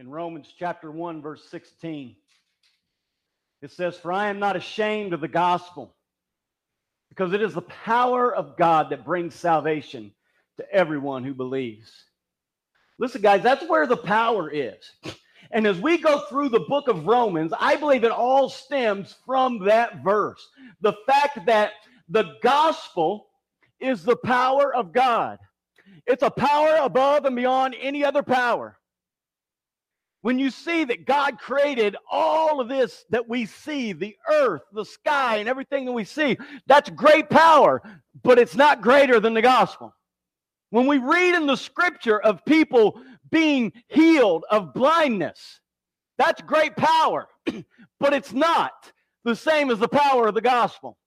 in Romans chapter 1, verse 16. It says, For I am not ashamed of the gospel, because it is the power of God that brings salvation to everyone who believes. Listen, guys, that's where the power is. And as we go through the book of Romans, I believe it all stems from that verse. The fact that the gospel is the power of God, it's a power above and beyond any other power. When you see that God created all of this that we see, the earth, the sky, and everything that we see, that's great power, but it's not greater than the gospel. When we read in the scripture of people being healed of blindness, that's great power, but it's not the same as the power of the gospel.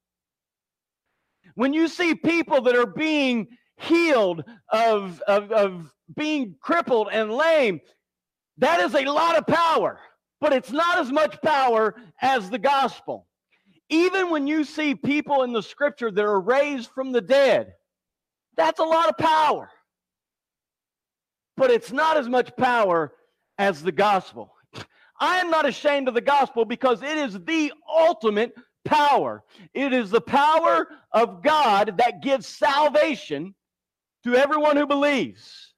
When you see people that are being healed of, of, of being crippled and lame, that is a lot of power, but it's not as much power as the gospel. Even when you see people in the scripture that are raised from the dead, that's a lot of power. But it's not as much power as the gospel. I am not ashamed of the gospel because it is the ultimate power. It is the power of God that gives salvation to everyone who believes.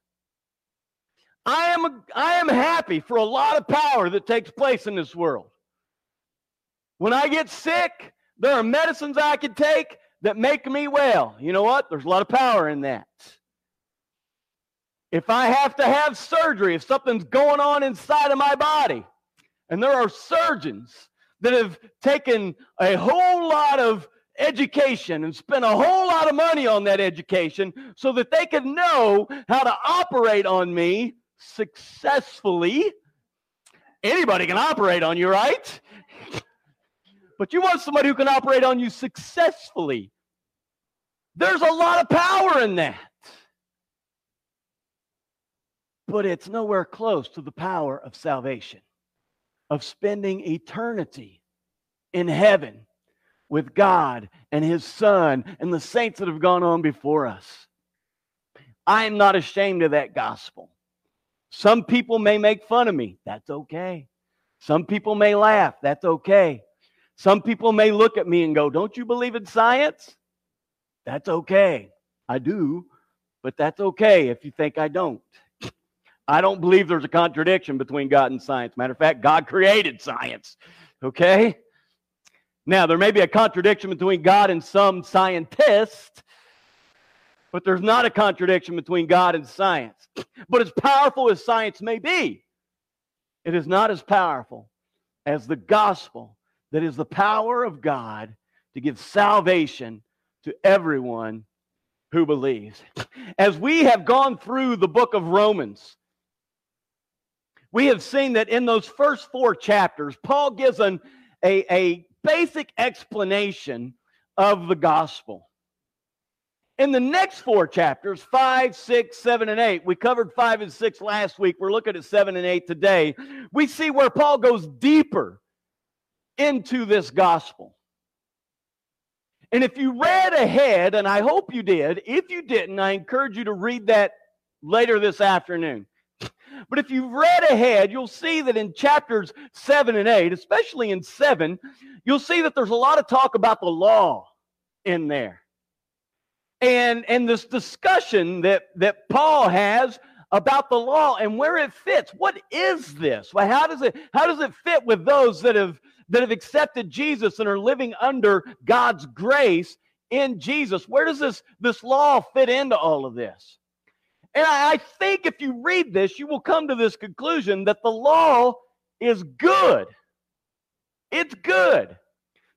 I am, I am happy for a lot of power that takes place in this world. When I get sick, there are medicines I can take that make me well. You know what? There's a lot of power in that. If I have to have surgery, if something's going on inside of my body, and there are surgeons that have taken a whole lot of education and spent a whole lot of money on that education so that they can know how to operate on me successfully. Anybody can operate on you, right? but you want somebody who can operate on you successfully. There's a lot of power in that. But it's nowhere close to the power of salvation, of spending eternity in heaven with God and His Son and the saints that have gone on before us. I am not ashamed of that gospel. Some people may make fun of me. That's okay. Some people may laugh. That's okay. Some people may look at me and go, Don't you believe in science? That's okay. I do, but that's okay if you think I don't. I don't believe there's a contradiction between God and science. Matter of fact, God created science. Okay? Now, there may be a contradiction between God and some scientists, but there's not a contradiction between God and science. But as powerful as science may be, it is not as powerful as the gospel that is the power of God to give salvation to everyone who believes. As we have gone through the book of Romans, we have seen that in those first four chapters, Paul gives an, a, a basic explanation of the gospel. In the next four chapters, five, six, seven, and eight, we covered five and six last week. We're looking at seven and eight today. We see where Paul goes deeper into this gospel. And if you read ahead, and I hope you did, if you didn't, I encourage you to read that later this afternoon. But if you've read ahead, you'll see that in chapters seven and eight, especially in seven, you'll see that there's a lot of talk about the law in there and and this discussion that that Paul has about the law and where it fits. What is this? Well, how does it how does it fit with those that have that have accepted Jesus and are living under God's grace in Jesus? Where does this this law fit into all of this? And I, I think if you read this, you will come to this conclusion that the law is good. It's good.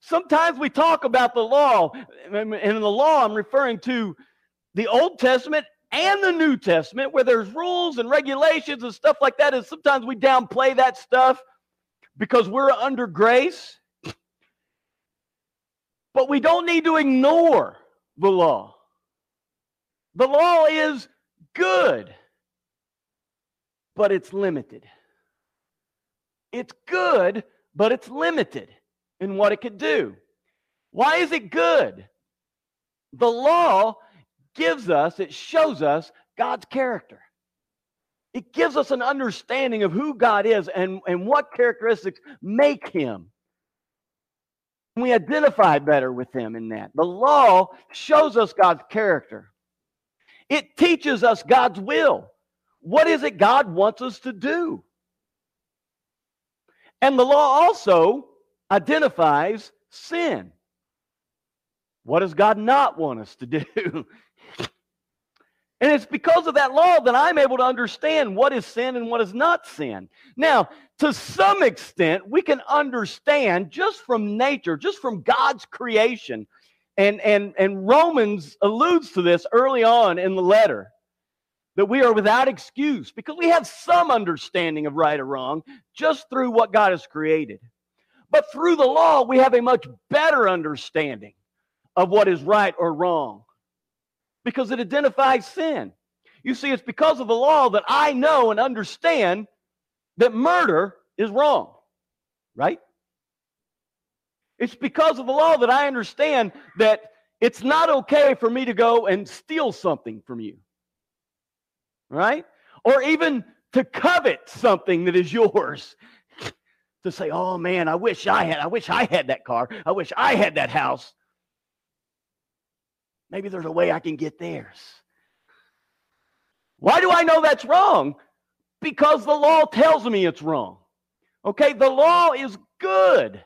Sometimes we talk about the law, and in the law, I'm referring to the Old Testament and the New Testament, where there's rules and regulations and stuff like that. And sometimes we downplay that stuff because we're under grace. But we don't need to ignore the law. The law is good, but it's limited. It's good, but it's limited in what it could do. Why is it good? The law gives us, it shows us God's character. it gives us an understanding of who God is and, and what characteristics make him. We identify better with him in that. The law shows us God's character. It teaches us God's will. What is it God wants us to do? And the law also identifies sin. What does God not want us to do? and it's because of that law that I'm able to understand what is sin and what is not sin. Now, to some extent, we can understand just from nature, just from God's creation. And, and, and Romans alludes to this early on in the letter that we are without excuse because we have some understanding of right or wrong just through what God has created. But through the law, we have a much better understanding of what is right or wrong because it identifies sin. You see, it's because of the law that I know and understand that murder is wrong, right? It's because of the law that I understand that it's not okay for me to go and steal something from you right? Or even to covet something that is yours. To say, oh man, I wish I had, I wish I had that car. I wish I had that house. Maybe there's a way I can get theirs. Why do I know that's wrong? Because the law tells me it's wrong. Okay, the law is good,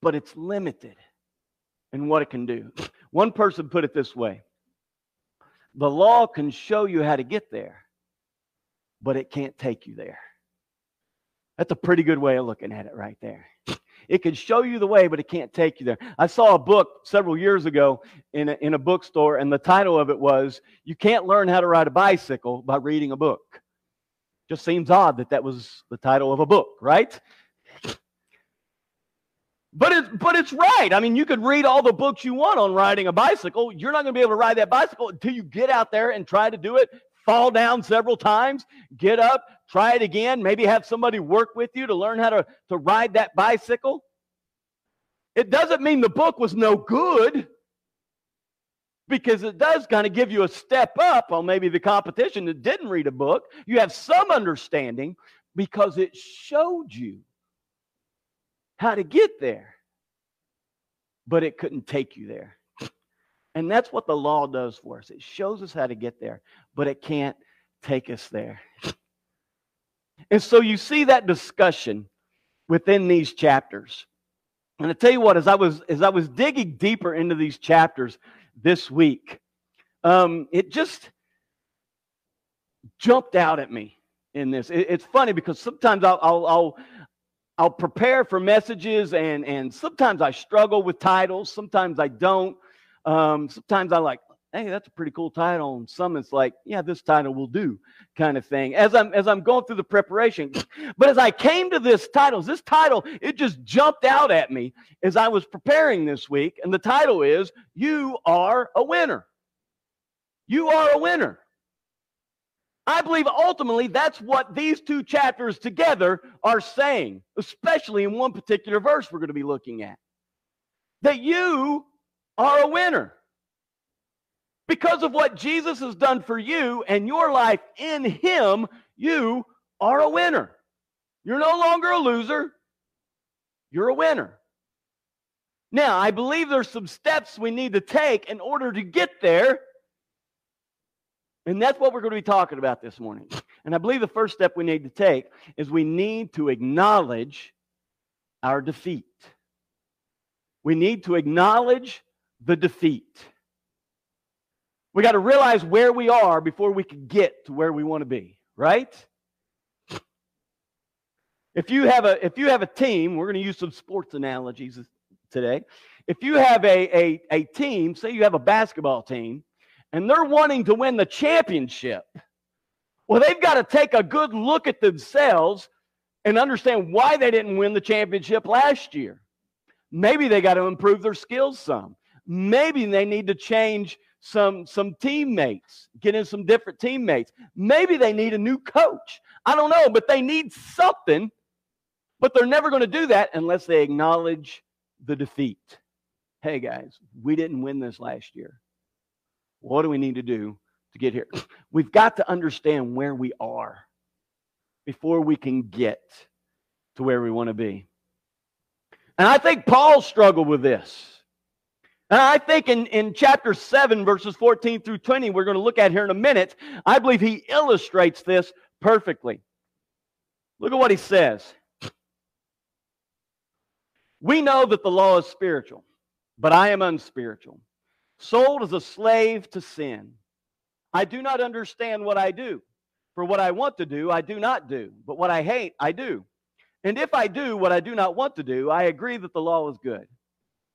but it's limited in what it can do. One person put it this way the law can show you how to get there, but it can't take you there. That's a pretty good way of looking at it right there. It can show you the way, but it can't take you there. I saw a book several years ago in a, in a bookstore, and the title of it was You Can't Learn How to Ride a Bicycle by Reading a Book. Just seems odd that that was the title of a book, right? But it's but it's right. I mean, you could read all the books you want on riding a bicycle. You're not going to be able to ride that bicycle until you get out there and try to do it. Fall down several times, get up, try it again. Maybe have somebody work with you to learn how to, to ride that bicycle. It doesn't mean the book was no good because it does kind of give you a step up on maybe the competition that didn't read a book. You have some understanding because it showed you how to get there, but it couldn't take you there. And that's what the law does for us. It shows us how to get there, but it can't take us there. And so you see that discussion within these chapters. And I tell you what, as I was as I was digging deeper into these chapters this week, um, it just jumped out at me in this. It, it's funny because sometimes I'll, I'll, I'll I'll prepare for messages, and and sometimes I struggle with titles. Sometimes I don't. Um, sometimes I like, hey, that's a pretty cool title, and some it's like, yeah, this title will do, kind of thing. As I'm as I'm going through the preparation, but as I came to this title, this title it just jumped out at me as I was preparing this week, and the title is "You Are a Winner." You are a winner. I believe ultimately that's what these two chapters together are saying, especially in one particular verse we're going to be looking at. That you are a winner. Because of what Jesus has done for you and your life in Him, you are a winner. You're no longer a loser, you're a winner. Now, I believe there's some steps we need to take in order to get there. And that's what we're going to be talking about this morning. And I believe the first step we need to take is we need to acknowledge our defeat. We need to acknowledge the defeat. We got to realize where we are before we can get to where we want to be, right? If you have a if you have a team, we're going to use some sports analogies today. If you have a, a, a team, say you have a basketball team, and they're wanting to win the championship. Well, they've got to take a good look at themselves and understand why they didn't win the championship last year. Maybe they got to improve their skills some. Maybe they need to change some some teammates, get in some different teammates. Maybe they need a new coach. I don't know, but they need something. But they're never going to do that unless they acknowledge the defeat. Hey guys, we didn't win this last year. What do we need to do to get here. We've got to understand where we are before we can get to where we want to be. And I think Paul struggled with this. And I think in, in chapter 7, verses 14 through 20, we're going to look at here in a minute, I believe he illustrates this perfectly. Look at what he says. We know that the law is spiritual, but I am unspiritual, sold as a slave to sin. I do not understand what I do. For what I want to do, I do not do, but what I hate, I do. And if I do what I do not want to do, I agree that the law is good.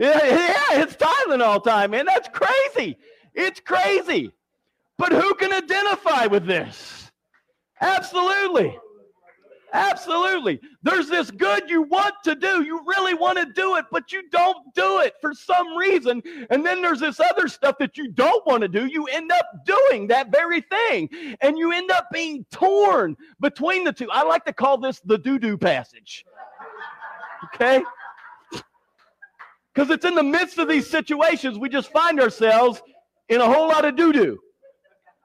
Yeah, yeah, it's Tylenol time, man. That's crazy. It's crazy. But who can identify with this? Absolutely. Absolutely. There's this good you want to do. You really want to do it, but you don't do it for some reason. And then there's this other stuff that you don't want to do. You end up doing that very thing. And you end up being torn between the two. I like to call this the doo doo passage. Okay? Because it's in the midst of these situations, we just find ourselves in a whole lot of doo doo.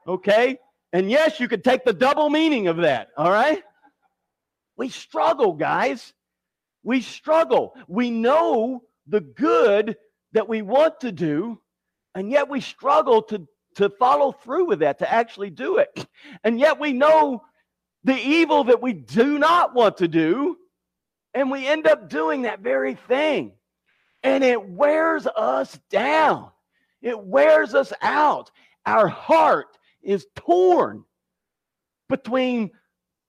Okay? And yes, you could take the double meaning of that. All right? We struggle, guys. We struggle. We know the good that we want to do, and yet we struggle to, to follow through with that, to actually do it. And yet we know the evil that we do not want to do, and we end up doing that very thing and it wears us down. It wears us out. Our heart is torn between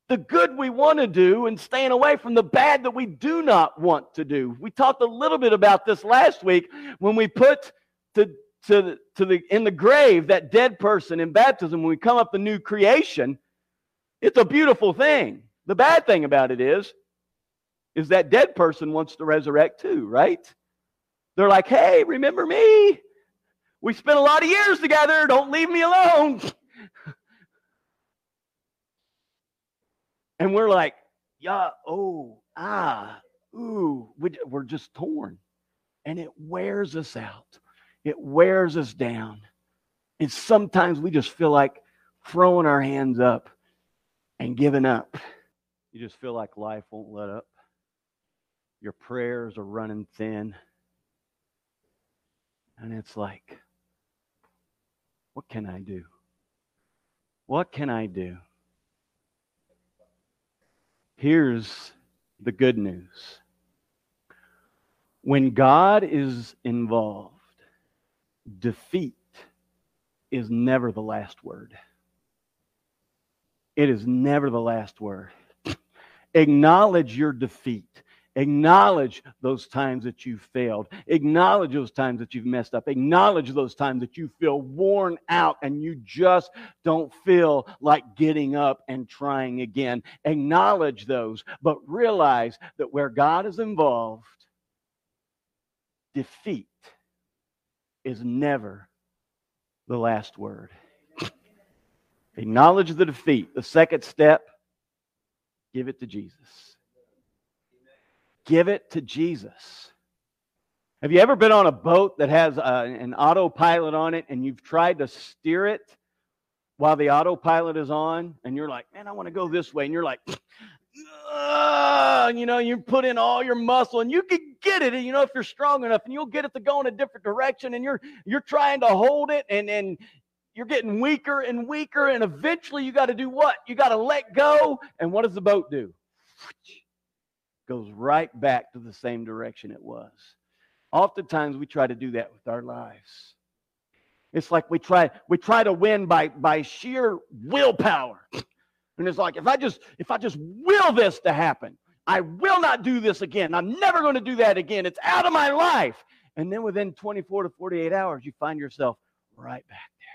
the good we want to do and staying away from the bad that we do not want to do. We talked a little bit about this last week when we put to, to, to the in the grave that dead person in baptism when we come up the new creation. It's a beautiful thing. The bad thing about it is is that dead person wants to resurrect too, right? They're like, hey, remember me? We spent a lot of years together. Don't leave me alone. and we're like, yeah, oh, ah, ooh, we're just torn. And it wears us out, it wears us down. And sometimes we just feel like throwing our hands up and giving up. You just feel like life won't let up. Your prayers are running thin. And it's like, what can I do? What can I do? Here's the good news. When God is involved, defeat is never the last word. It is never the last word. Acknowledge your defeat. Acknowledge those times that you failed. Acknowledge those times that you've messed up. Acknowledge those times that you feel worn out and you just don't feel like getting up and trying again. Acknowledge those, but realize that where God is involved, defeat is never the last word. Acknowledge the defeat. The second step, give it to Jesus. Give it to Jesus. Have you ever been on a boat that has uh, an autopilot on it and you've tried to steer it while the autopilot is on? And you're like, man, I want to go this way. And you're like, you know, you put in all your muscle and you can get it, and you know, if you're strong enough and you'll get it to go in a different direction and you're you're trying to hold it and and you're getting weaker and weaker and eventually you got to do what? You got to let go and what does the boat do? Goes right back to the same direction it was. Oftentimes we try to do that with our lives. It's like we try we try to win by by sheer willpower. And it's like if I just if I just will this to happen, I will not do this again. I'm never going to do that again. It's out of my life. And then within 24 to 48 hours, you find yourself right back there.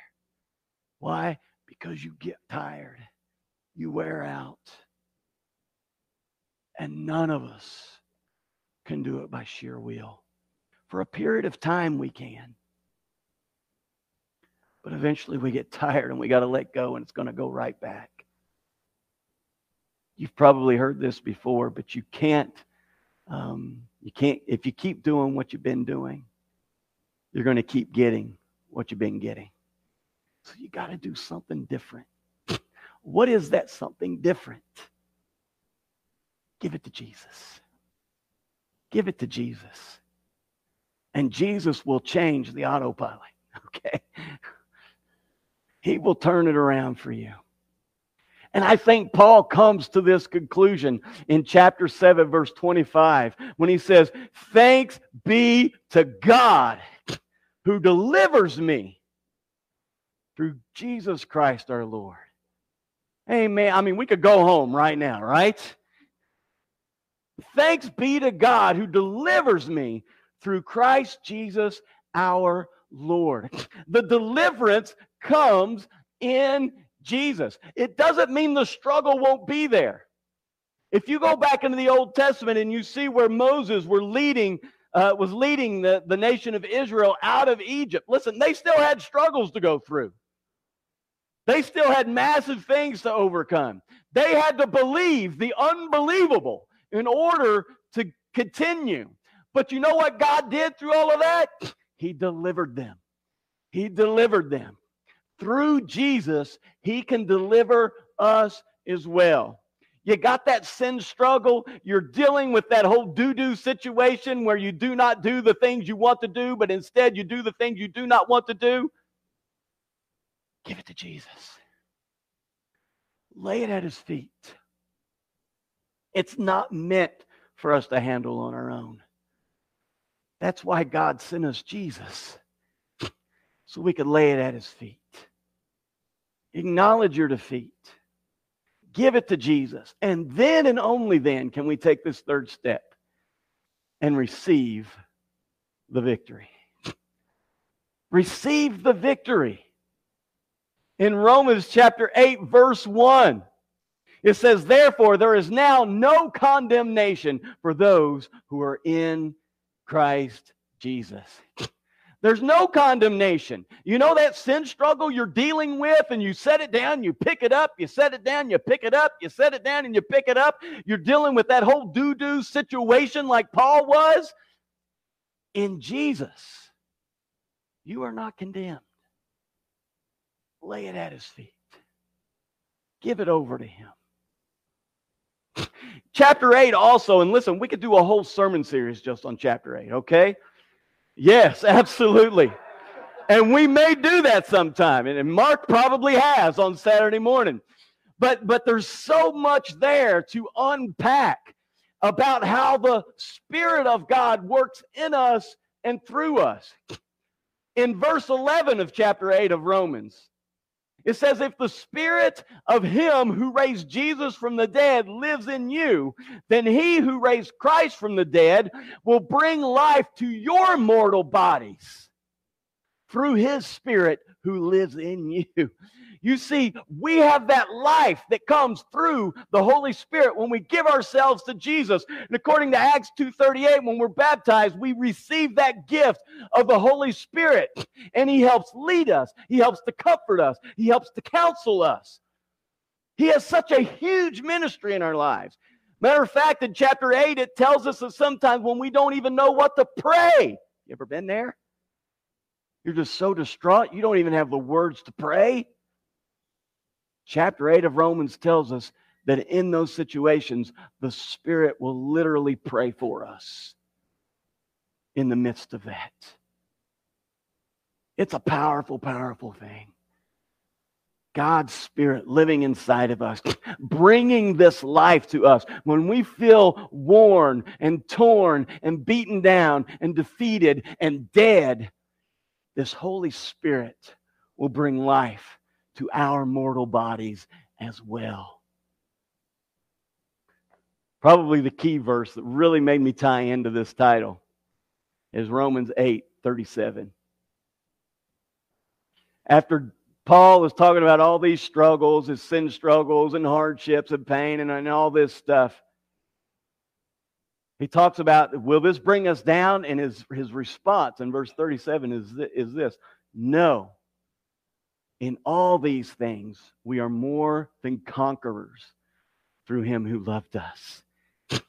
Why? Because you get tired, you wear out. And none of us can do it by sheer will. For a period of time, we can. But eventually we get tired and we got to let go and it's going to go right back. You've probably heard this before, but you can't, um, you can't, if you keep doing what you've been doing, you're going to keep getting what you've been getting. So you got to do something different. What is that something different? Give it to Jesus. Give it to Jesus. And Jesus will change the autopilot. Okay? He will turn it around for you. And I think Paul comes to this conclusion in chapter 7, verse 25, when he says, Thanks be to God who delivers me through Jesus Christ our Lord. Amen. I mean, we could go home right now, right? Thanks be to God who delivers me through Christ Jesus our Lord. The deliverance comes in Jesus. It doesn't mean the struggle won't be there. If you go back into the Old Testament and you see where Moses were leading, uh, was leading the, the nation of Israel out of Egypt, listen, they still had struggles to go through. They still had massive things to overcome. They had to believe the unbelievable in order to continue. But you know what God did through all of that? He delivered them. He delivered them through Jesus, He can deliver us as well. You got that sin struggle. You're dealing with that whole do do situation where you do not do the things you want to do, but instead you do the things you do not want to do. Give it to Jesus. Lay it at his feet. It's not meant for us to handle on our own. That's why God sent us Jesus, so we could lay it at his feet. Acknowledge your defeat. Give it to Jesus. And then and only then can we take this third step and receive the victory. receive the victory. In Romans chapter 8, verse 1, it says, Therefore, there is now no condemnation for those who are in Christ Jesus. There's no condemnation. You know that sin struggle you're dealing with, and you set it down, you pick it up, you set it down, you pick it up, you set it down, and you pick it up. You're dealing with that whole doo doo situation like Paul was. In Jesus, you are not condemned. Lay it at his feet, give it over to him. Chapter 8 also, and listen, we could do a whole sermon series just on chapter 8, okay? Yes, absolutely. And we may do that sometime. And Mark probably has on Saturday morning. But but there's so much there to unpack about how the Spirit of God works in us and through us. In verse 11 of chapter 8 of Romans, it says, If the spirit of him who raised Jesus from the dead lives in you, then he who raised Christ from the dead will bring life to your mortal bodies through his spirit who lives in you. You see, we have that life that comes through the Holy Spirit when we give ourselves to Jesus. And according to Acts 2:38, when we're baptized, we receive that gift of the Holy Spirit. And he helps lead us, he helps to comfort us, he helps to counsel us. He has such a huge ministry in our lives. Matter of fact, in chapter 8, it tells us that sometimes when we don't even know what to pray. You ever been there? You're just so distraught, you don't even have the words to pray. Chapter 8 of Romans tells us that in those situations, the Spirit will literally pray for us in the midst of that. It's a powerful, powerful thing. God's Spirit living inside of us, bringing this life to us. When we feel worn and torn and beaten down and defeated and dead, this Holy Spirit will bring life to our mortal bodies as well. Probably the key verse that really made me tie into this title is Romans 8 37. After Paul was talking about all these struggles, his sin struggles and hardships and pain and, and all this stuff, he talks about will this bring us down? And his, his response in verse 37 is, is this No. In all these things, we are more than conquerors through him who loved us.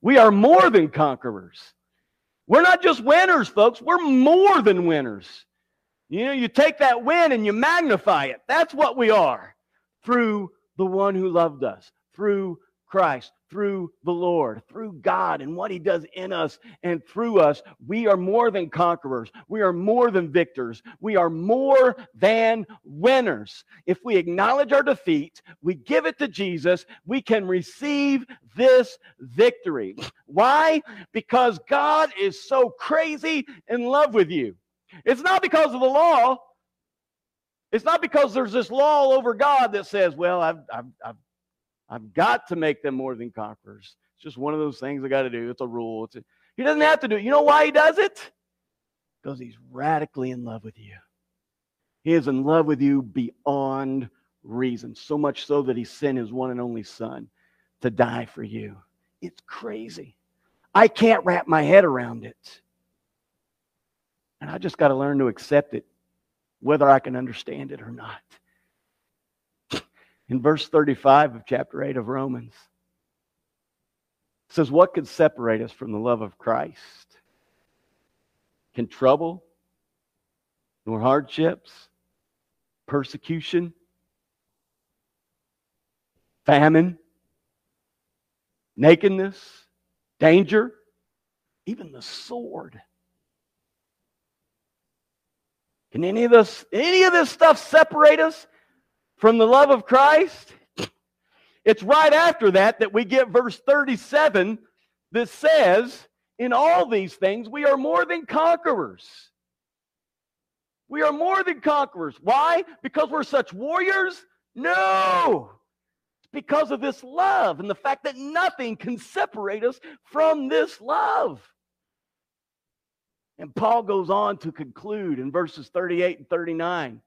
We are more than conquerors. We're not just winners, folks. We're more than winners. You know, you take that win and you magnify it. That's what we are through the one who loved us, through Christ, through the Lord, through God and what He does in us and through us. We are more than conquerors. We are more than victors. We are more than winners. If we acknowledge our defeat, we give it to Jesus, we can receive this victory. Why? Because God is so crazy in love with you. It's not because of the law. It's not because there's this law over God that says, well, I've, I've, I've, I've got to make them more than conquerors. It's just one of those things I got to do. It's a rule. It's a, he doesn't have to do it. You know why he does it? Because he's radically in love with you. He is in love with you beyond reason, so much so that he sent his one and only son to die for you. It's crazy. I can't wrap my head around it. And I just got to learn to accept it, whether I can understand it or not. In verse 35 of chapter 8 of Romans, it says, What could separate us from the love of Christ? Can trouble, nor hardships, persecution, famine, nakedness, danger, even the sword can any of this, any of this stuff separate us from the love of Christ? It's right after that that we get verse 37 that says, In all these things, we are more than conquerors. We are more than conquerors. Why? Because we're such warriors? No. It's because of this love and the fact that nothing can separate us from this love. And Paul goes on to conclude in verses 38 and 39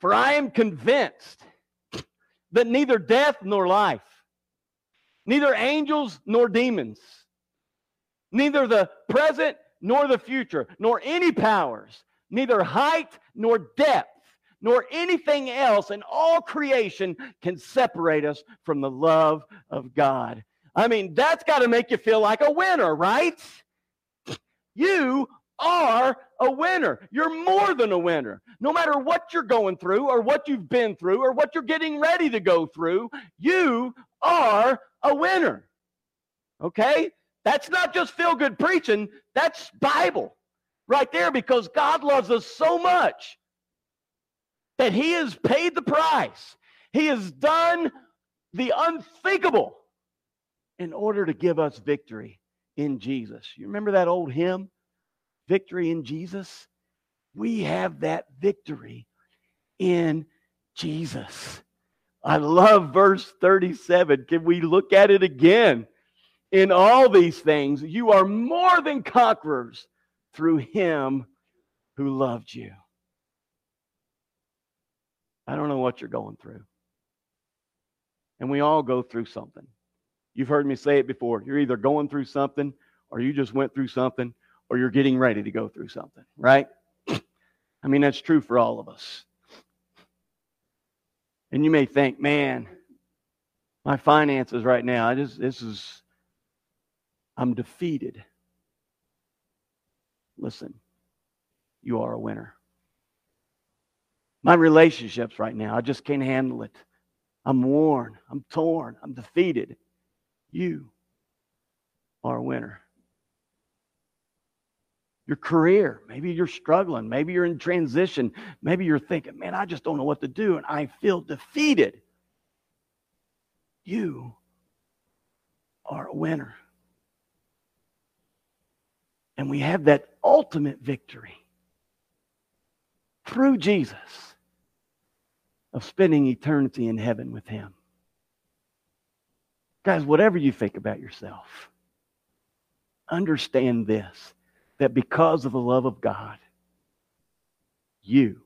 For I am convinced that neither death nor life, neither angels nor demons, neither the present nor the future, nor any powers, neither height nor depth, nor anything else in all creation can separate us from the love of God. I mean, that's got to make you feel like a winner, right? You are a winner. You're more than a winner. No matter what you're going through or what you've been through or what you're getting ready to go through, you are a winner. Okay? That's not just feel good preaching, that's Bible right there because God loves us so much that He has paid the price. He has done the unthinkable in order to give us victory in Jesus. You remember that old hymn? Victory in Jesus? We have that victory in Jesus. I love verse 37. Can we look at it again? In all these things, you are more than conquerors through him who loved you. I don't know what you're going through. And we all go through something. You've heard me say it before. You're either going through something or you just went through something or you're getting ready to go through something, right? I mean, that's true for all of us. And you may think, man, my finances right now, I just, this is, I'm defeated. Listen, you are a winner. My relationships right now, I just can't handle it. I'm worn, I'm torn, I'm defeated. You are a winner your career. Maybe you're struggling. Maybe you're in transition. Maybe you're thinking, man, I just don't know what to do and I feel defeated. You are a winner. And we have that ultimate victory through Jesus of spending eternity in heaven with Him. Guys, whatever you think about yourself, understand this that because of the love of God, you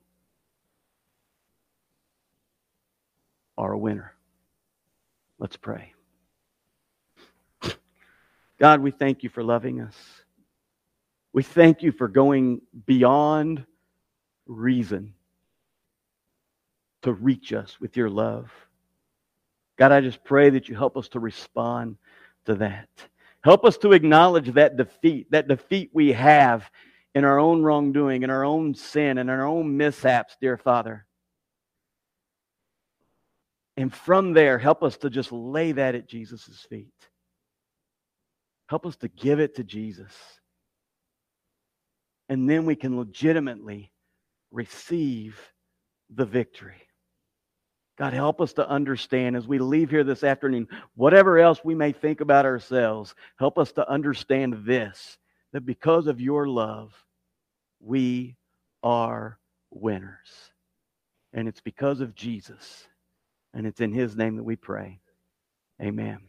are a winner. Let's pray. God, we thank you for loving us. We thank you for going beyond reason to reach us with your love. God, I just pray that you help us to respond to that. Help us to acknowledge that defeat, that defeat we have in our own wrongdoing, in our own sin, and our own mishaps, dear Father. And from there, help us to just lay that at Jesus' feet. Help us to give it to Jesus. And then we can legitimately receive the victory. God, help us to understand as we leave here this afternoon, whatever else we may think about ourselves, help us to understand this that because of your love, we are winners. And it's because of Jesus. And it's in his name that we pray. Amen.